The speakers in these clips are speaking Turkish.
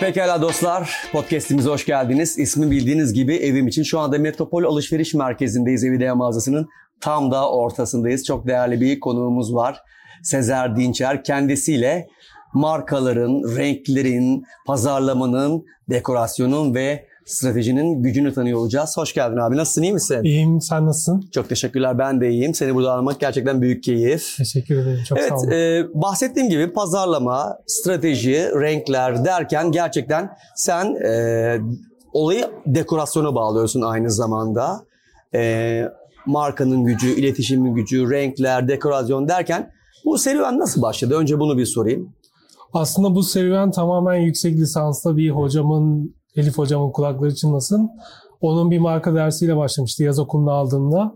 Pekala dostlar, podcastimize hoş geldiniz. İsmi bildiğiniz gibi evim için şu anda Metropol Alışveriş Merkezi'ndeyiz. Evidea mağazasının tam da ortasındayız. Çok değerli bir konuğumuz var. Sezer Dinçer kendisiyle markaların, renklerin, pazarlamanın, dekorasyonun ve stratejinin gücünü tanıyor olacağız. Hoş geldin abi. Nasılsın, iyi misin? İyiyim, sen nasılsın? Çok teşekkürler, ben de iyiyim. Seni burada almak gerçekten büyük keyif. Teşekkür ederim, çok sağ Evet, olun. e, bahsettiğim gibi pazarlama, strateji, renkler derken gerçekten sen e, olayı dekorasyona bağlıyorsun aynı zamanda. E, markanın gücü, iletişimin gücü, renkler, dekorasyon derken bu serüven nasıl başladı? Önce bunu bir sorayım. Aslında bu serüven tamamen yüksek lisanslı bir hocamın, Elif hocamın kulakları çınlasın. Onun bir marka dersiyle başlamıştı yaz okulunda aldığımda.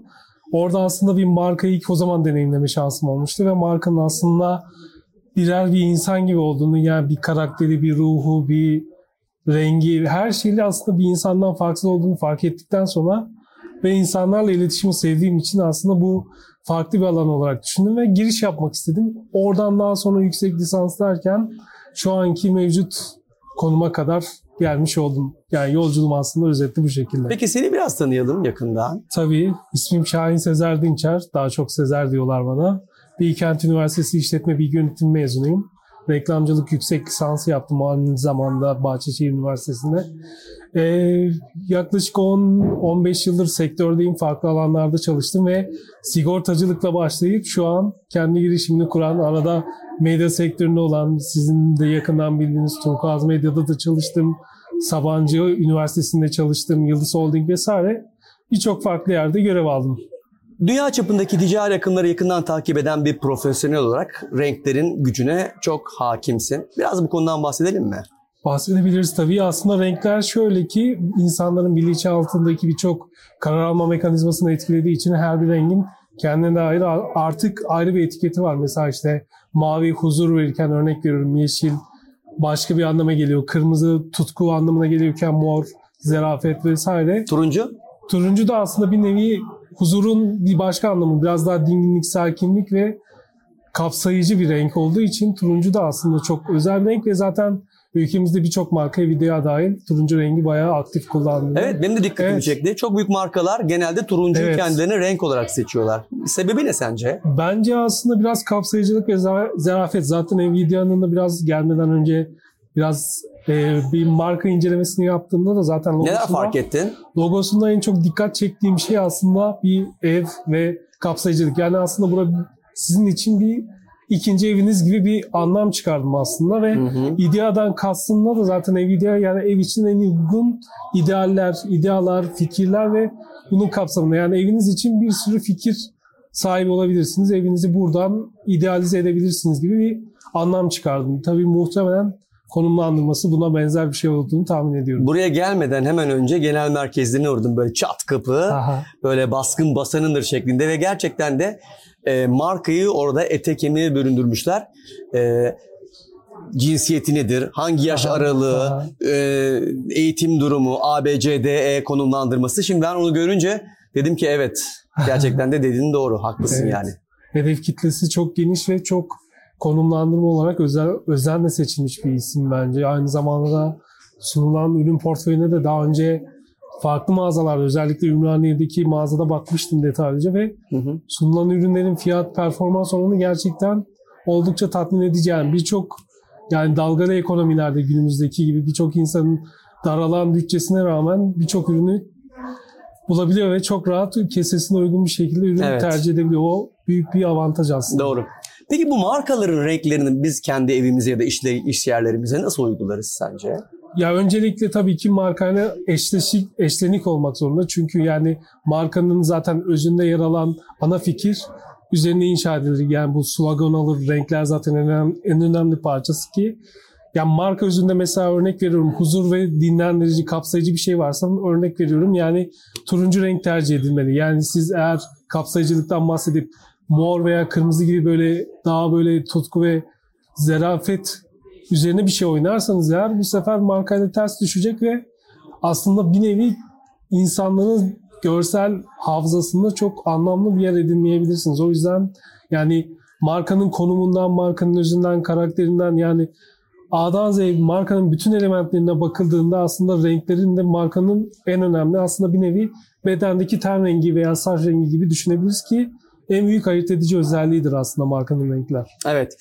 Orada aslında bir markayı ilk o zaman deneyimleme şansım olmuştu ve markanın aslında birer bir insan gibi olduğunu yani bir karakteri, bir ruhu, bir rengi her şeyle aslında bir insandan farksız olduğunu fark ettikten sonra ve insanlarla iletişimi sevdiğim için aslında bu farklı bir alan olarak düşündüm ve giriş yapmak istedim. Oradan daha sonra yüksek lisans derken şu anki mevcut konuma kadar gelmiş oldum. Yani yolculuğum aslında özetle bu şekilde. Peki seni biraz tanıyalım yakından. Tabii ismim Şahin Sezer Dinçer. Daha çok Sezer diyorlar bana. Bilkent Üniversitesi İşletme Bilgi Yönetimi mezunuyum. Reklamcılık yüksek lisansı yaptım aynı zamanda Bahçeşehir Üniversitesi'nde. Ee, yaklaşık 10-15 yıldır sektördeyim. Farklı alanlarda çalıştım ve sigortacılıkla başlayıp şu an kendi girişimini kuran, arada medya sektöründe olan, sizin de yakından bildiğiniz Turkuaz Medya'da da çalıştım. Sabancı Üniversitesi'nde çalıştım, Yıldız Holding vesaire. Birçok farklı yerde görev aldım. Dünya çapındaki ticari akımları yakından takip eden bir profesyonel olarak renklerin gücüne çok hakimsin. Biraz bu konudan bahsedelim mi? Bahsedebiliriz tabii. Aslında renkler şöyle ki insanların bilinçaltındaki birçok karar alma mekanizmasını etkilediği için her bir rengin kendine dair artık ayrı bir etiketi var. Mesela işte mavi huzur verirken örnek veriyorum yeşil başka bir anlama geliyor. Kırmızı tutku anlamına geliyorken mor, zarafet vesaire. Turuncu? Turuncu da aslında bir nevi huzurun bir başka anlamı. Biraz daha dinginlik, sakinlik ve kapsayıcı bir renk olduğu için turuncu da aslında çok özel bir renk ve zaten ülkemizde birçok marka videoya dahil turuncu rengi bayağı aktif kullanılıyor. Evet benim de dikkatimi Evet. çekti. Çok büyük markalar genelde turuncuyu Evet. kendilerine renk olarak seçiyorlar. Sebebi ne sence? Bence aslında biraz kapsayıcılık ve za- zarafet. Zaten Nvidia'nın da biraz gelmeden önce biraz e, bir marka incelemesini yaptığımda da zaten Neler logosunda, fark ettin? logosunda en çok dikkat çektiğim şey aslında bir ev ve kapsayıcılık. Yani aslında burada sizin için bir ikinci eviniz gibi bir anlam çıkardım aslında ve Hı hı. İdeadan kastımda da zaten ev idea yani ev için en uygun idealler, idealar, fikirler ve bunun kapsamında yani eviniz için bir sürü fikir sahibi olabilirsiniz. Evinizi buradan idealize edebilirsiniz gibi bir anlam çıkardım. Tabii muhtemelen konumlandırması buna benzer bir şey olduğunu tahmin ediyorum. Buraya gelmeden hemen önce genel merkezlerine uğradım. Böyle çat kapı, Aha. böyle baskın basanındır şeklinde ve gerçekten de e, markayı orada ete kemiğe büründürmüşler. E, cinsiyeti nedir, hangi yaş Aha, aralığı, aha. e, eğitim durumu, A, B, C, D, E konumlandırması. Şimdi ben onu görünce dedim ki evet gerçekten de dediğin doğru, haklısın Evet. yani. Hedef kitlesi çok geniş ve çok konumlandırma olarak özel, özenle seçilmiş bir isim bence. Aynı zamanda da sunulan ürün portföyüne de daha önce farklı mağazalarda özellikle Ümraniye'deki mağazada bakmıştım detaylıca ve Hı hı. sunulan ürünlerin fiyat performans oranı gerçekten oldukça tatmin edici. Yani birçok yani dalgalı ekonomilerde günümüzdeki gibi birçok insanın daralan bütçesine rağmen birçok ürünü bulabiliyor ve çok rahat kesesine uygun bir şekilde ürünü Evet. tercih edebiliyor. O büyük bir avantaj aslında. Doğru. Peki bu markaların renklerini biz kendi evimize ya da işle, iş yerlerimize nasıl uygularız sence? Ya öncelikle tabii ki markayla eşleşik, eşlenik olmak zorunda. Çünkü yani markanın zaten özünde yer alan ana fikir üzerine inşa edilir. Yani bu slogan alır, renkler zaten en en önemli parçası ki yani marka özünde mesela örnek veriyorum huzur ve dinlendirici, kapsayıcı bir şey varsa örnek veriyorum. Yani turuncu renk tercih edilmeli. Yani siz eğer kapsayıcılıktan bahsedip mor veya kırmızı gibi böyle daha böyle tutku ve zarafet üzerine bir şey oynarsanız eğer bu sefer markayla ters düşecek ve aslında bir nevi insanların görsel hafızasında çok anlamlı bir yer edinmeyebilirsiniz. O yüzden yani markanın konumundan, markanın özünden, karakterinden yani A'dan Z'ye markanın bütün elementlerine bakıldığında aslında renklerin de markanın en önemli aslında bir nevi bedendeki ten rengi veya saç rengi gibi düşünebiliriz ki en büyük ayırt edici özelliğidir aslında markanın renkler. Evet.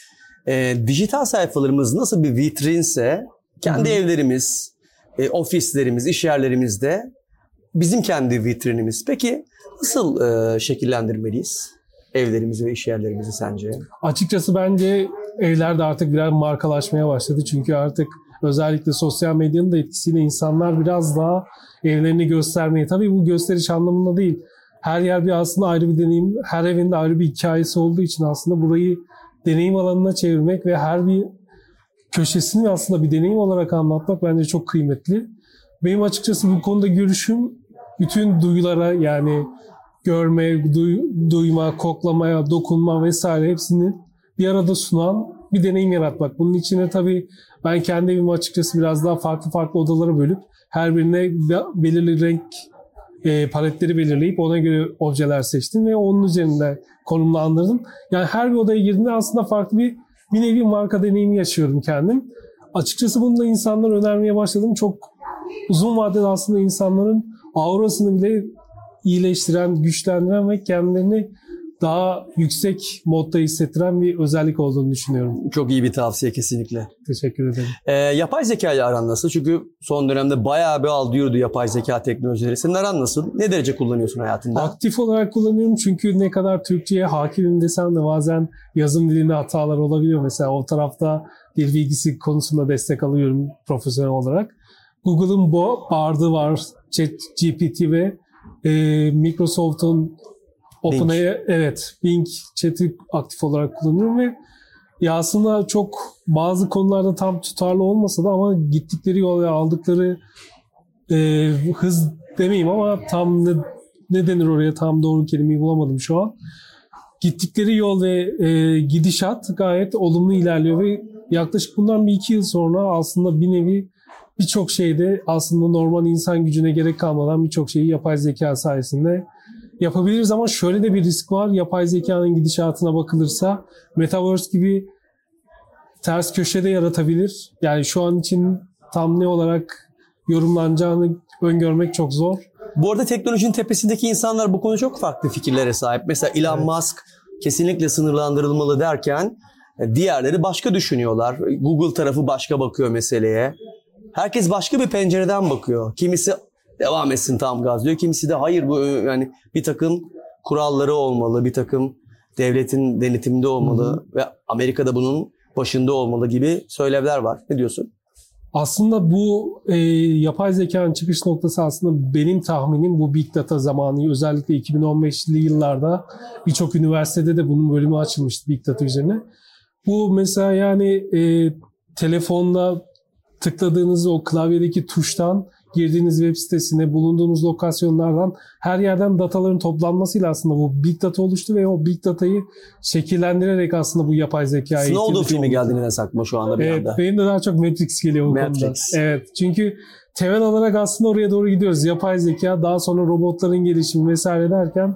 E, dijital sayfalarımız nasıl bir vitrinse kendi Hı hı. evlerimiz, e, ofislerimiz, iş yerlerimizde bizim kendi vitrinimiz. Peki nasıl e, şekillendirmeliyiz evlerimizi ve iş yerlerimizi sence? Açıkçası bence evler de artık biraz markalaşmaya başladı. Çünkü artık özellikle sosyal medyanın da etkisiyle insanlar biraz daha evlerini göstermeyi, tabii bu gösteriş anlamında değil. Her yer bir aslında ayrı bir deneyim, her evin de ayrı bir hikayesi olduğu için aslında burayı deneyim alanına çevirmek ve her bir köşesini aslında bir deneyim olarak anlatmak bence çok kıymetli. Benim açıkçası bu konuda görüşüm bütün duyulara yani görme, duy- duyma, koklamaya, dokunma vesaire hepsini bir arada sunan bir deneyim yaratmak. Bunun içine tabii ben kendi evimi açıkçası biraz daha farklı farklı odalara bölüp her birine be- belirli renk e, paletleri belirleyip ona göre objeler seçtim ve onun üzerinde konumlandırdım. Yani her bir odaya girdiğimde aslında farklı bir bir nevi marka deneyimi yaşıyorum kendim. Açıkçası bunu da insanlar önermeye başladım. Çok uzun vadede aslında insanların aurasını bile iyileştiren, güçlendiren ve kendilerini daha yüksek modda hissettiren bir özellik olduğunu düşünüyorum. Çok iyi bir tavsiye kesinlikle. Teşekkür ederim. E, yapay zeka ile aran nasıl? Çünkü son dönemde bayağı bir aldı yürüdü yapay zeka teknolojileri. Senin aran nasıl? Ne derece kullanıyorsun hayatında? Aktif olarak kullanıyorum çünkü ne kadar Türkçe'ye hakimim desem de bazen yazım dilinde hatalar olabiliyor. Mesela o tarafta dil bilgisi konusunda destek alıyorum profesyonel olarak. Google'ın bu Bard'ı var, ChatGPT ve e, Microsoft'un OpenAI, evet Bing chat'i aktif olarak kullanıyorum ve ya aslında çok bazı konularda tam tutarlı olmasa da ama gittikleri yol ve aldıkları e, hız demeyeyim ama tam ne, ne denir oraya tam doğru kelimeyi bulamadım şu an. Gittikleri yol ve e, gidişat gayet olumlu ilerliyor ve yaklaşık bundan bir iki yıl sonra aslında bir nevi birçok şeyde aslında normal insan gücüne gerek kalmadan birçok şeyi yapay zeka sayesinde yapabiliriz ama şöyle de bir risk var. Yapay zekanın gidişatına bakılırsa Metaverse gibi ters köşede yaratabilir. Yani şu an için tam ne olarak yorumlanacağını öngörmek çok zor. Bu arada teknolojinin tepesindeki insanlar bu konuda çok farklı fikirlere sahip. Mesela Elon Evet. Musk kesinlikle sınırlandırılmalı derken e, diğerleri başka düşünüyorlar. Google tarafı başka bakıyor meseleye. Herkes başka bir pencereden bakıyor. Kimisi devam etsin tam gaz diyor. Kimisi de hayır bu yani bir takım kuralları olmalı, bir takım devletin denetiminde olmalı ve Amerika'da bunun başında olmalı gibi söylevler var. Ne diyorsun? Aslında bu e, yapay zekanın çıkış noktası aslında benim tahminim bu Big Data zamanı özellikle 2015'li yıllarda birçok üniversitede de bunun bölümü açılmıştı Big Data üzerine. Bu mesela yani e, telefonda tıkladığınız o klavyedeki tuştan girdiğiniz web sitesine, bulunduğunuz lokasyonlardan her yerden dataların toplanmasıyla aslında bu Big Data oluştu ve o Big Data'yı şekillendirerek aslında bu yapay zekayı Snowden filmi geldi neden sakma şu anda bir Evet, anda. benim de daha çok Matrix geliyor bu Matrix. konuda. Evet, çünkü temel olarak aslında oraya doğru gidiyoruz. Yapay zeka, daha sonra robotların gelişimi vesaire derken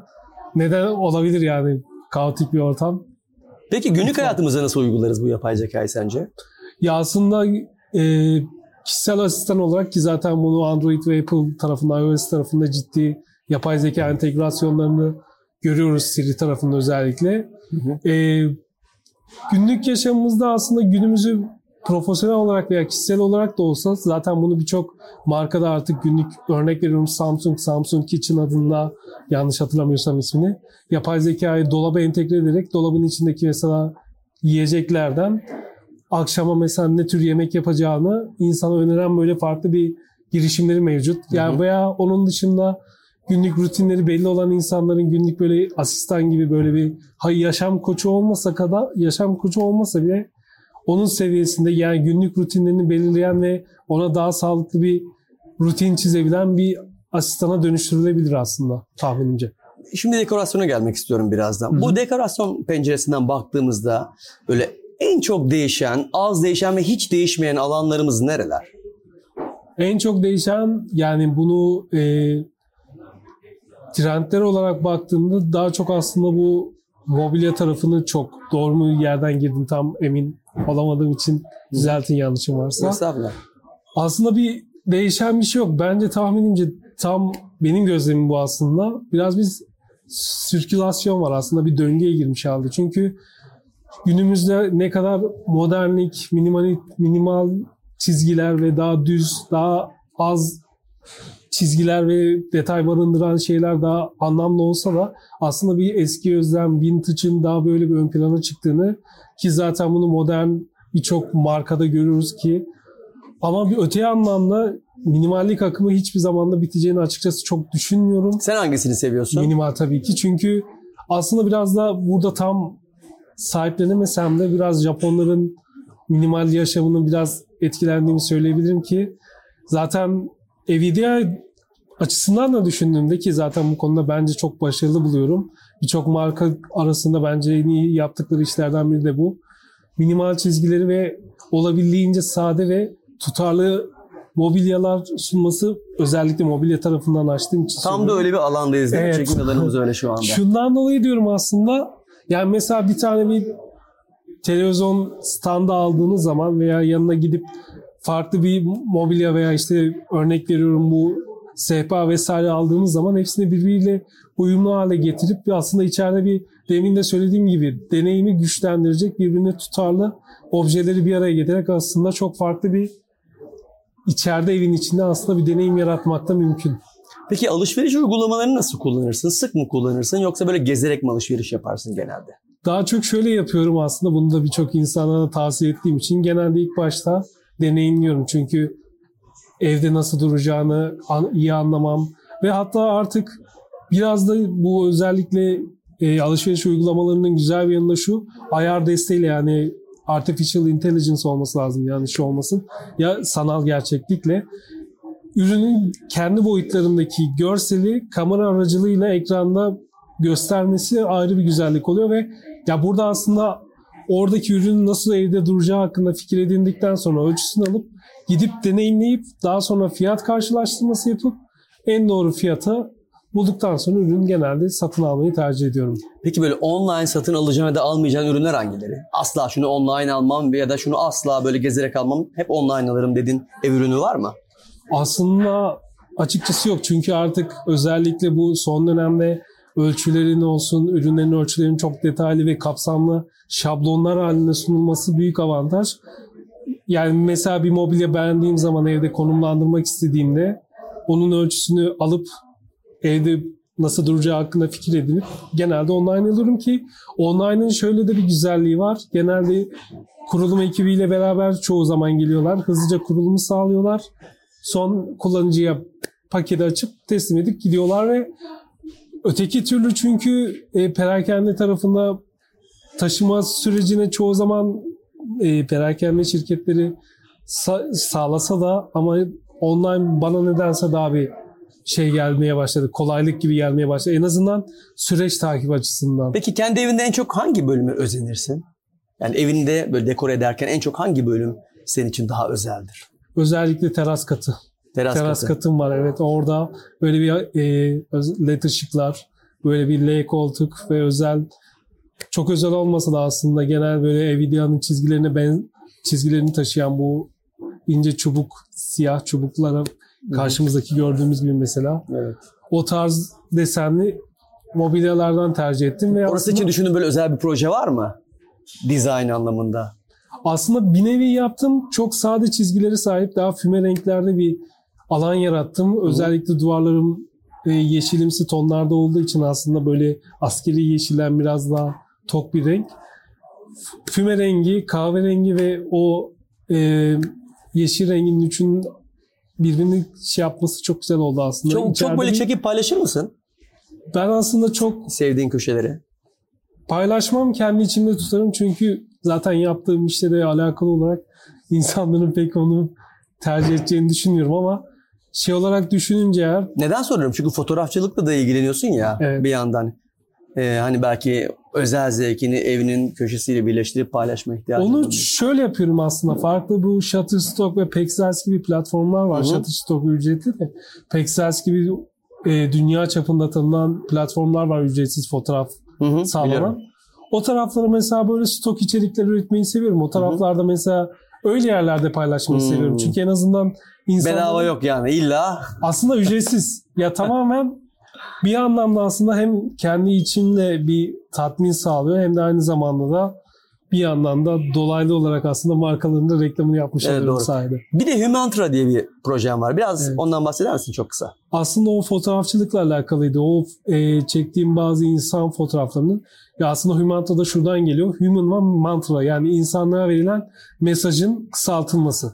neden olabilir yani kaotik bir ortam. Peki günlük hayatımıza nasıl uygularız bu yapay zekayı sence? Ya aslında e, kişisel asistan olarak ki zaten bunu Android ve Apple tarafında, iOS tarafında ciddi yapay zeka entegrasyonlarını görüyoruz Siri tarafında özellikle. hı. E, günlük yaşamımızda aslında günümüzü profesyonel olarak veya kişisel olarak da olsa zaten bunu birçok markada artık günlük örnek veriyorum Samsung, Samsung Kitchen adında yanlış hatırlamıyorsam ismini yapay zekayı dolaba entegre ederek dolabın içindeki mesela yiyeceklerden akşama mesela ne tür yemek yapacağını insana öneren böyle farklı bir girişimleri mevcut. Yani Hı hı. veya onun dışında günlük rutinleri belli olan insanların günlük böyle asistan gibi böyle bir hay yaşam koçu olmasa kadar yaşam koçu olmasa bile onun seviyesinde yani günlük rutinlerini belirleyen ve ona daha sağlıklı bir rutin çizebilen bir asistana dönüştürülebilir aslında tahminimce. Şimdi dekorasyona gelmek istiyorum birazdan. Hı hı. Bu dekorasyon penceresinden baktığımızda böyle en çok değişen, az değişen ve hiç değişmeyen alanlarımız nereler? En çok değişen yani bunu e, trendler olarak baktığımda daha çok aslında bu mobilya tarafını çok doğru mu yerden girdim tam emin olamadığım için düzeltin yanlışım varsa. Estağfurullah. Aslında bir değişen bir şey yok. Bence tahminimce tam benim gözlemim bu aslında. Biraz bir sirkülasyon var aslında bir döngüye girmiş halde. Çünkü günümüzde ne kadar modernlik, minimal, minimal çizgiler ve daha düz, daha az çizgiler ve detay barındıran şeyler daha anlamlı olsa da aslında bir eski özlem, vintage'ın daha böyle bir ön plana çıktığını ki zaten bunu modern birçok markada görüyoruz ki ama bir öte anlamda minimallik akımı hiçbir zamanda biteceğini açıkçası çok düşünmüyorum. Sen hangisini seviyorsun? Minimal tabii ki çünkü aslında biraz da burada tam sahiplenemesem de biraz Japonların minimal yaşamının biraz etkilendiğimi söyleyebilirim ki zaten Nvidia açısından da düşündüğümde ki zaten bu konuda bence çok başarılı buluyorum. Birçok marka arasında bence en iyi yaptıkları işlerden biri de bu. Minimal çizgileri ve olabildiğince sade ve tutarlı mobilyalar sunması özellikle mobilya tarafından açtığım için Tam da öyle bir alandayız değil mi? Evet. Çekim alanımız öyle şu anda. Şundan dolayı diyorum aslında. Yani mesela bir tane bir televizyon standı aldığınız zaman veya yanına gidip farklı bir mobilya veya işte örnek veriyorum bu sehpa vesaire aldığınız zaman hepsini birbiriyle uyumlu hale getirip aslında içeride bir demin de söylediğim gibi deneyimi güçlendirecek birbirine tutarlı objeleri bir araya getirerek aslında çok farklı bir içeride evin içinde aslında bir deneyim yaratmak da mümkün. Peki alışveriş uygulamalarını nasıl kullanırsın? Sık mı kullanırsın yoksa böyle gezerek mi alışveriş yaparsın genelde? Daha çok şöyle yapıyorum aslında. Bunu da birçok insana da tavsiye ettiğim için genelde ilk başta deneyimliyorum. Çünkü evde nasıl duracağını iyi anlamam ve hatta artık biraz da bu özellikle e, alışveriş uygulamalarının güzel bir yanı da şu ayar desteğiyle yani artificial intelligence olması lazım yani şu olmasın ya sanal gerçeklikle ürünün kendi boyutlarındaki görseli kamera aracılığıyla ekranda göstermesi ayrı bir güzellik oluyor ve ya burada aslında oradaki ürünün nasıl evde duracağı hakkında fikir edindikten sonra ölçüsünü alıp gidip deneyimleyip daha sonra fiyat karşılaştırması yapıp en doğru fiyata bulduktan sonra ürün genelde satın almayı tercih ediyorum. Peki böyle online satın alacağın ya da almayacağın ürünler hangileri? Asla şunu online almam ya da şunu asla böyle gezerek almam. Hep online alırım dedin. Ev ürünü var mı? Aslında açıkçası yok çünkü artık özellikle bu son dönemde ölçülerin olsun, ürünlerin ölçülerinin çok detaylı ve kapsamlı şablonlar halinde sunulması büyük avantaj. Yani mesela bir mobilya beğendiğim zaman evde konumlandırmak istediğimde onun ölçüsünü alıp evde nasıl duracağı hakkında fikir edinip genelde online alıyorum ki online'ın şöyle de bir güzelliği var. Genelde kurulum ekibiyle beraber çoğu zaman geliyorlar. Hızlıca kurulumu sağlıyorlar. Son kullanıcıya paketi açıp teslim edip gidiyorlar ve öteki türlü çünkü e, perakende tarafında taşıma sürecine çoğu zaman e, perakende şirketleri sa- sağlasa da ama online bana nedense daha bir şey gelmeye başladı. Kolaylık gibi gelmeye başladı. En azından süreç takip açısından. Peki kendi evinde en çok hangi bölümü özenirsin? Yani evinde böyle dekor ederken en çok hangi bölüm senin için daha özeldir? Özellikle teras katı. Teras, Teras katı. katım var evet. Orada böyle bir e, led ışıklar, böyle bir L koltuk ve özel çok özel olmasa da aslında genel böyle Nvidia'nın çizgilerine ben çizgilerini taşıyan bu ince çubuk, siyah çubuklara karşımızdaki gördüğümüz gibi mesela. Evet. O tarz desenli mobilyalardan tercih ettim ve Orası aslında, için düşündüğün böyle özel bir proje var mı? Dizayn anlamında. Aslında bir nevi yaptım. Çok sade çizgileri sahip daha füme renklerde bir alan yarattım. Özellikle duvarlarım e, yeşilimsi tonlarda olduğu için aslında böyle askeri yeşilden biraz daha tok bir renk. Füme rengi, kahverengi ve o e, yeşil rengin üçünün birbirini şey yapması çok güzel oldu aslında. Çok, çok böyle bir- çekip paylaşır mısın? Ben aslında çok Sevdiğin köşeleri. Paylaşmam kendi içimde tutarım çünkü zaten yaptığım işle de alakalı olarak insanların pek onu tercih edeceğini düşünmüyorum ama şey olarak düşününce eğer Neden soruyorum? Çünkü fotoğrafçılıkla da ilgileniyorsun ya Evet. bir yandan. Ee, hani belki özel zevkini evinin köşesiyle birleştirip paylaşma ihtiyacı onu duyuyorsun. şöyle yapıyorum aslında. Farklı bu Shutterstock ve Pexels gibi platformlar var. Hı hı. Shutterstock ücretli de Pexels gibi e, dünya çapında tanınan platformlar var ücretsiz fotoğraf Hı hı, biliyorum. o tarafları mesela böyle stok içerikler üretmeyi seviyorum. O taraflarda mesela öyle yerlerde paylaşmayı Hmm. seviyorum. Çünkü en azından insanların Bedava yok yani illa. aslında ücretsiz. Ya tamamen bir anlamda aslında hem kendi içimde bir tatmin sağlıyor hem de aynı zamanda da bir yandan da dolaylı olarak aslında markaların da reklamını yapmış Evet, doğru. sayede. Bir de Humantra diye bir projem var. Biraz Evet. ondan bahseder misin çok kısa? Aslında o fotoğrafçılıkla alakalıydı. O e, çektiğim bazı insan fotoğraflarının ya aslında Humantra da şuradan geliyor. Human ve mantra yani insanlara verilen mesajın kısaltılması.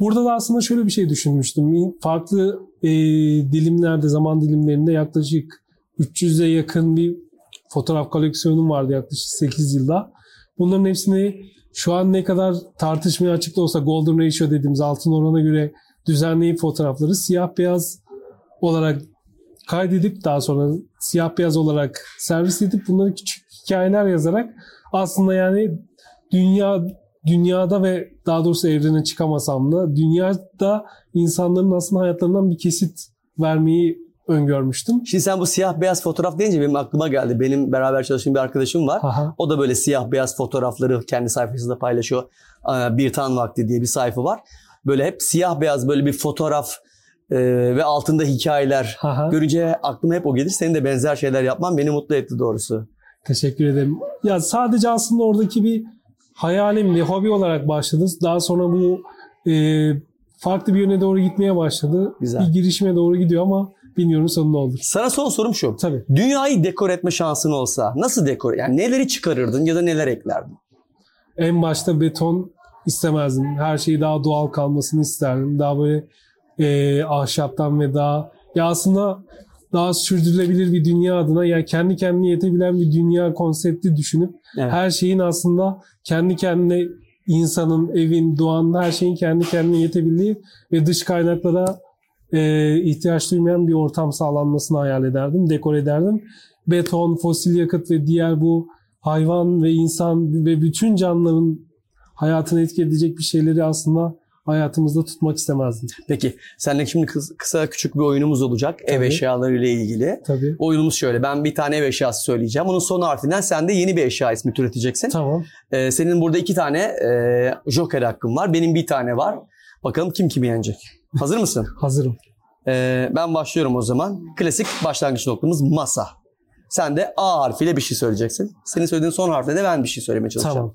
Burada da aslında şöyle bir şey düşünmüştüm. Farklı e, dilimlerde, zaman dilimlerinde yaklaşık 300'e yakın bir fotoğraf koleksiyonum vardı yaklaşık 8 yılda. Bunların hepsini şu an ne kadar tartışmaya açık da olsa Golden Ratio dediğimiz altın orana göre düzenleyip fotoğrafları siyah beyaz olarak kaydedip daha sonra siyah beyaz olarak servis edip bunları küçük hikayeler yazarak aslında yani dünya dünyada ve daha doğrusu evrene çıkamasam da dünyada insanların aslında hayatlarından bir kesit vermeyi öngörmüştüm. Şimdi sen bu siyah beyaz fotoğraf deyince benim aklıma geldi. Benim beraber çalıştığım bir arkadaşım var. Aha. O da böyle siyah beyaz fotoğrafları kendi sayfasında paylaşıyor. Ee, Bir Tan Vakti diye bir sayfa var. Böyle hep siyah beyaz böyle bir fotoğraf e, ve altında hikayeler. Aha. Görünce aklıma hep o gelir. Senin de benzer şeyler yapman beni mutlu etti doğrusu. Teşekkür ederim. Ya sadece aslında oradaki bir hayalim, bir hobi olarak başladı. Daha sonra bu e, farklı bir yöne doğru gitmeye başladı. Güzel. Bir girişime doğru gidiyor ama bilmiyorum sonu ne olur. Sana son sorum şu. Tabii. Dünyayı dekor etme şansın olsa nasıl dekor? Yani neleri çıkarırdın ya da neler eklerdin? En başta beton istemezdim. Her şeyi daha doğal kalmasını isterdim. Daha böyle e, ahşaptan ve daha ya aslında daha sürdürülebilir bir dünya adına ya kendi kendine yetebilen bir dünya konsepti düşünüp Evet. her şeyin aslında kendi kendine insanın, evin, doğanın her şeyin kendi kendine yetebildiği ve dış kaynaklara e, ihtiyaç duymayan bir ortam sağlanmasını hayal ederdim, dekor ederdim. Beton, fosil yakıt ve diğer bu hayvan ve insan ve bütün canlıların hayatını etki edecek bir şeyleri aslında hayatımızda tutmak istemezdim. Peki seninle şimdi kıs- kısa küçük bir oyunumuz olacak ev Tabii. eşyaları ile ilgili. Tabii. Oyunumuz şöyle. Ben bir tane ev eşyası söyleyeceğim. Onun son harfinden sen de yeni bir eşya ismi türeteceksin. Tamam. Ee, senin burada iki tane e, joker hakkın var. Benim bir tane var. Bakalım kim kimi yenecek. Hazır mısın? Hazırım. Ee, ben başlıyorum o zaman. Klasik başlangıç noktamız masa. Sen de A harfiyle bir şey söyleyeceksin. Senin söylediğin son harfle de ben bir şey söylemeye çalışacağım. Tamam.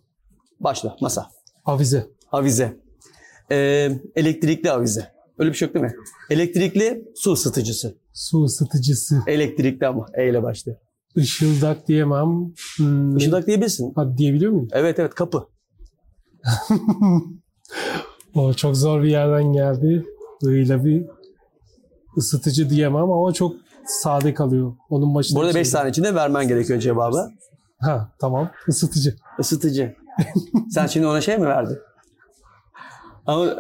Başla. Masa. Avize. Avize. Ee, elektrikli avize. Öyle bir şey yok değil mi? Elektrikli su ısıtıcısı. Su ısıtıcısı. Elektrikli ama E ile başlıyor. Işıldak diyemem. Hmm, Işıldak diyebilirsin. Ha, diyebiliyor muyum? Evet evet kapı. O çok zor bir yerden geldi. Öyle bir ısıtıcı diyemem ama çok sade kalıyor. Onun başında. Burada bir 5 şey- saniye içinde vermen gerekiyor cevabı. Ha tamam. Isıtıcı. Isıtıcı. sen şimdi ona şey mi verdin? Ama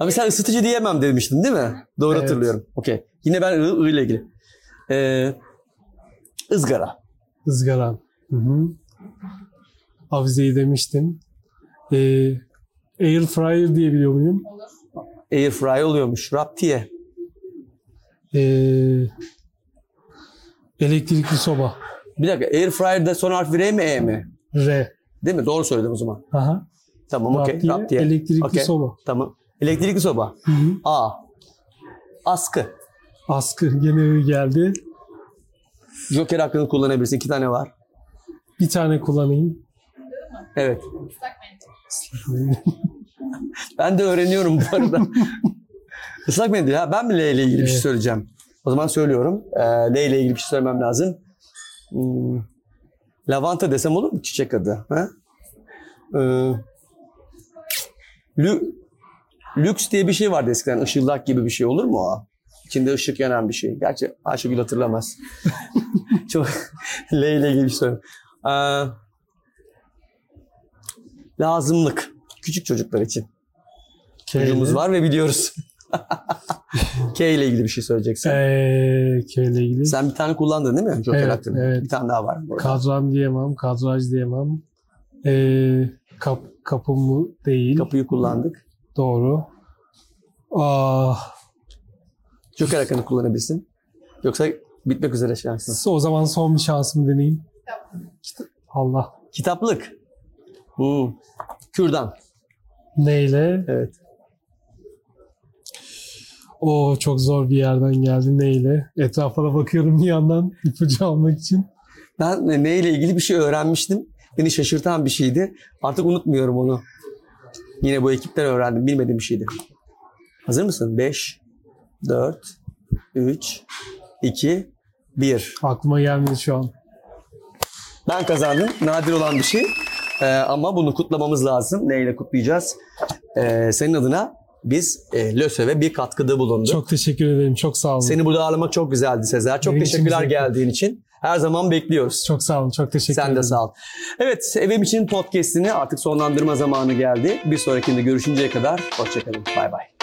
ama sen ısıtıcı diyemem demiştin değil mi? Doğru Evet. hatırlıyorum. Okey. Yine ben ı, ı ile ilgili. Ee, ızgara. Izgara. Hı hı. Avizeyi demiştim. Ee, air fryer diyebiliyor muyum? Air fry oluyormuş. Raptiye. Ee, elektrikli soba. Bir dakika. Air fryer'da son harfi R mi E mi? R. Değil mi? Doğru söyledim o zaman. Aha. Tamam okey. Raptiye, elektrikli Okey. soba. Tamam. Elektrikli soba. Hı hı. A. Askı. Askı gene öyle geldi. Joker hakkını kullanabilirsin. İki tane var. Bir tane kullanayım. Evet. Ben de öğreniyorum bu arada. Islak mendil ha. Ben mi L ile ilgili bir şey söyleyeceğim? O zaman söylüyorum. Ee, L ile ilgili bir şey söylemem lazım. Hmm, lavanta desem olur mu çiçek adı? Ha? Ee, lü- lüks diye bir şey vardı eskiden. Işıldak gibi bir şey olur mu o? İçinde ışık yanan bir şey. Gerçi Ayşegül hatırlamaz. Çok L ile ilgili bir şey. Ee, lazımlık. Küçük çocuklar için. Çocuğumuz var ve biliyoruz. K ile ilgili bir şey söyleyeceksin. Ee, K ile ilgili. Sen bir tane kullandın değil mi? Joker Evet, evet. Bir tane daha var. Kadran diyemem, kadraj diyemem. Ee, kap, kapı mı değil. Kapıyı kullandık. Doğru. Ah, Joker hakkını kullanabilirsin. Yoksa bitmek üzere şansın. o zaman son bir şansımı deneyeyim. Allah. Kitaplık. Hmm. Kürdan. Neyle? Evet. O çok zor bir yerden geldi. Neyle? Etrafa da bakıyorum bir yandan ipucu almak için. Ben neyle ilgili bir şey öğrenmiştim. Beni şaşırtan bir şeydi. Artık unutmuyorum onu. Yine bu ekipten öğrendim. Bilmediğim bir şeydi. Hazır mısın? 5, 4, 3, 2, 1. Aklıma gelmedi şu an. Ben kazandım. Nadir olan bir şey. Ee, ama bunu kutlamamız lazım. Neyle kutlayacağız? Ee, senin adına biz e, LÖSEV'e bir katkıda bulunduk. Çok teşekkür ederim. Çok sağ olun. Seni burada ağırlamak çok güzeldi Sezer. Çok Benim teşekkürler geldiğin için. Her zaman bekliyoruz. Çok sağ olun. Çok teşekkür Sen ederim. de sağ ol. Evet, Evim için podcast'ini artık sonlandırma zamanı geldi. Bir sonrakinde görüşünceye kadar hoşçakalın. Bay bay.